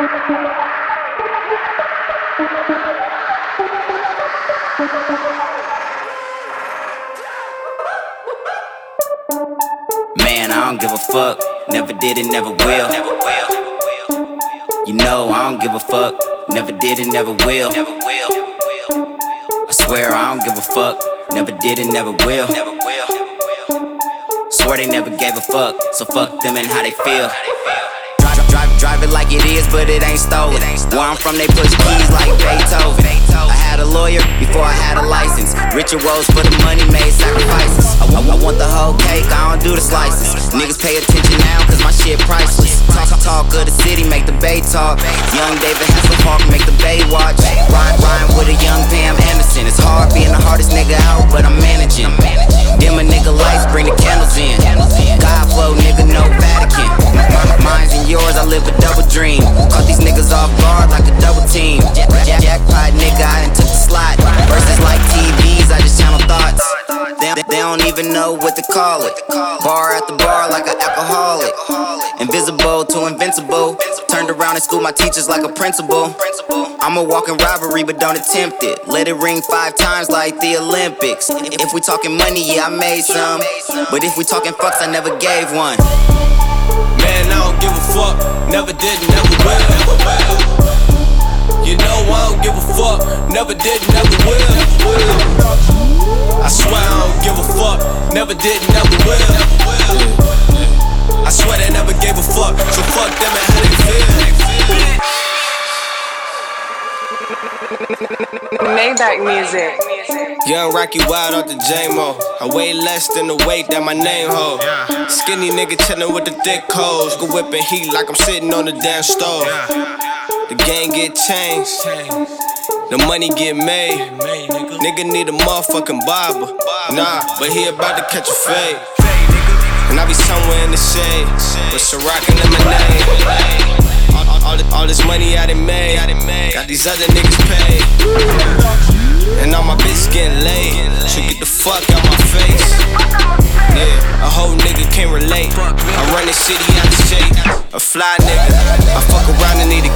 Man, I don't give a fuck. Never did and never will. You know I don't give a fuck. Never did and never will. I swear I don't give a fuck. Never did will. Never will. Swear they never gave a fuck. So fuck them and how they feel. Drive, drive, it like it is, but it ain't stolen. Where I'm from, they push keys like Beethoven. I had a lawyer before I had a license. Richard Rituals for the money made sacrifices. I, I, I want the whole cake, I don't do the slices. Niggas pay attention now, cause my shit priceless. Talk, talk of the city, make the bay talk. Young David Hasselhoff, make the bay watch. Rhyme, rhyme with a young Pam Anderson. It's hard being the hardest nigga out, but I'm managing. Dim a Jack, jack, jackpot, nigga, I done took the slot. Verses like TVs, I just channel thoughts. They, they don't even know what to call it. Bar at the bar like an alcoholic. Invisible to invincible. Turned around and schooled my teachers like a principal. I'm a walking rivalry, but don't attempt it. Let it ring five times like the Olympics. If we talking money, yeah, I made some. But if we talking fucks, I never gave one. Man, I don't give a fuck. Never did, Never did, never will. I swear I don't give a fuck. Never did, never will. I swear they never gave a fuck. So fuck them and how they feel. Maybach music. Young Rockie Wild off the J-Mo. I weigh less than the weight that my name hold. Skinny nigga chillin' with the thick hoes. Go whippin' heat like I'm sitting on the damn stove. The game get changed. The money get made. Nigga need a motherfucking barber. Nah, but he about to catch a fade. And I be somewhere in the shade with Ciroc and lemonade. All, all, all, this, money I done made. Got these other niggas paid. And all my bitches getting laid. So get the fuck out my face. Yeah, a whole nigga can't relate. I run the city out the shape. A fly nigga. I fuck around and need a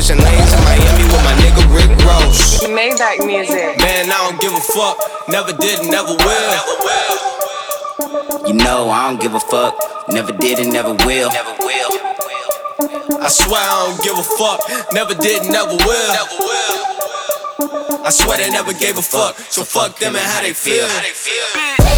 switching lanes in Miami with my nigga Rick Ross. Maybach music. Man, I don't give a fuck. Never did, never will. You know I don't give a fuck. Never did and never will. Never will. I swear I don't give a fuck. Never did, never will. I swear they never gave a fuck. So fuck them and how they feel. how they feel.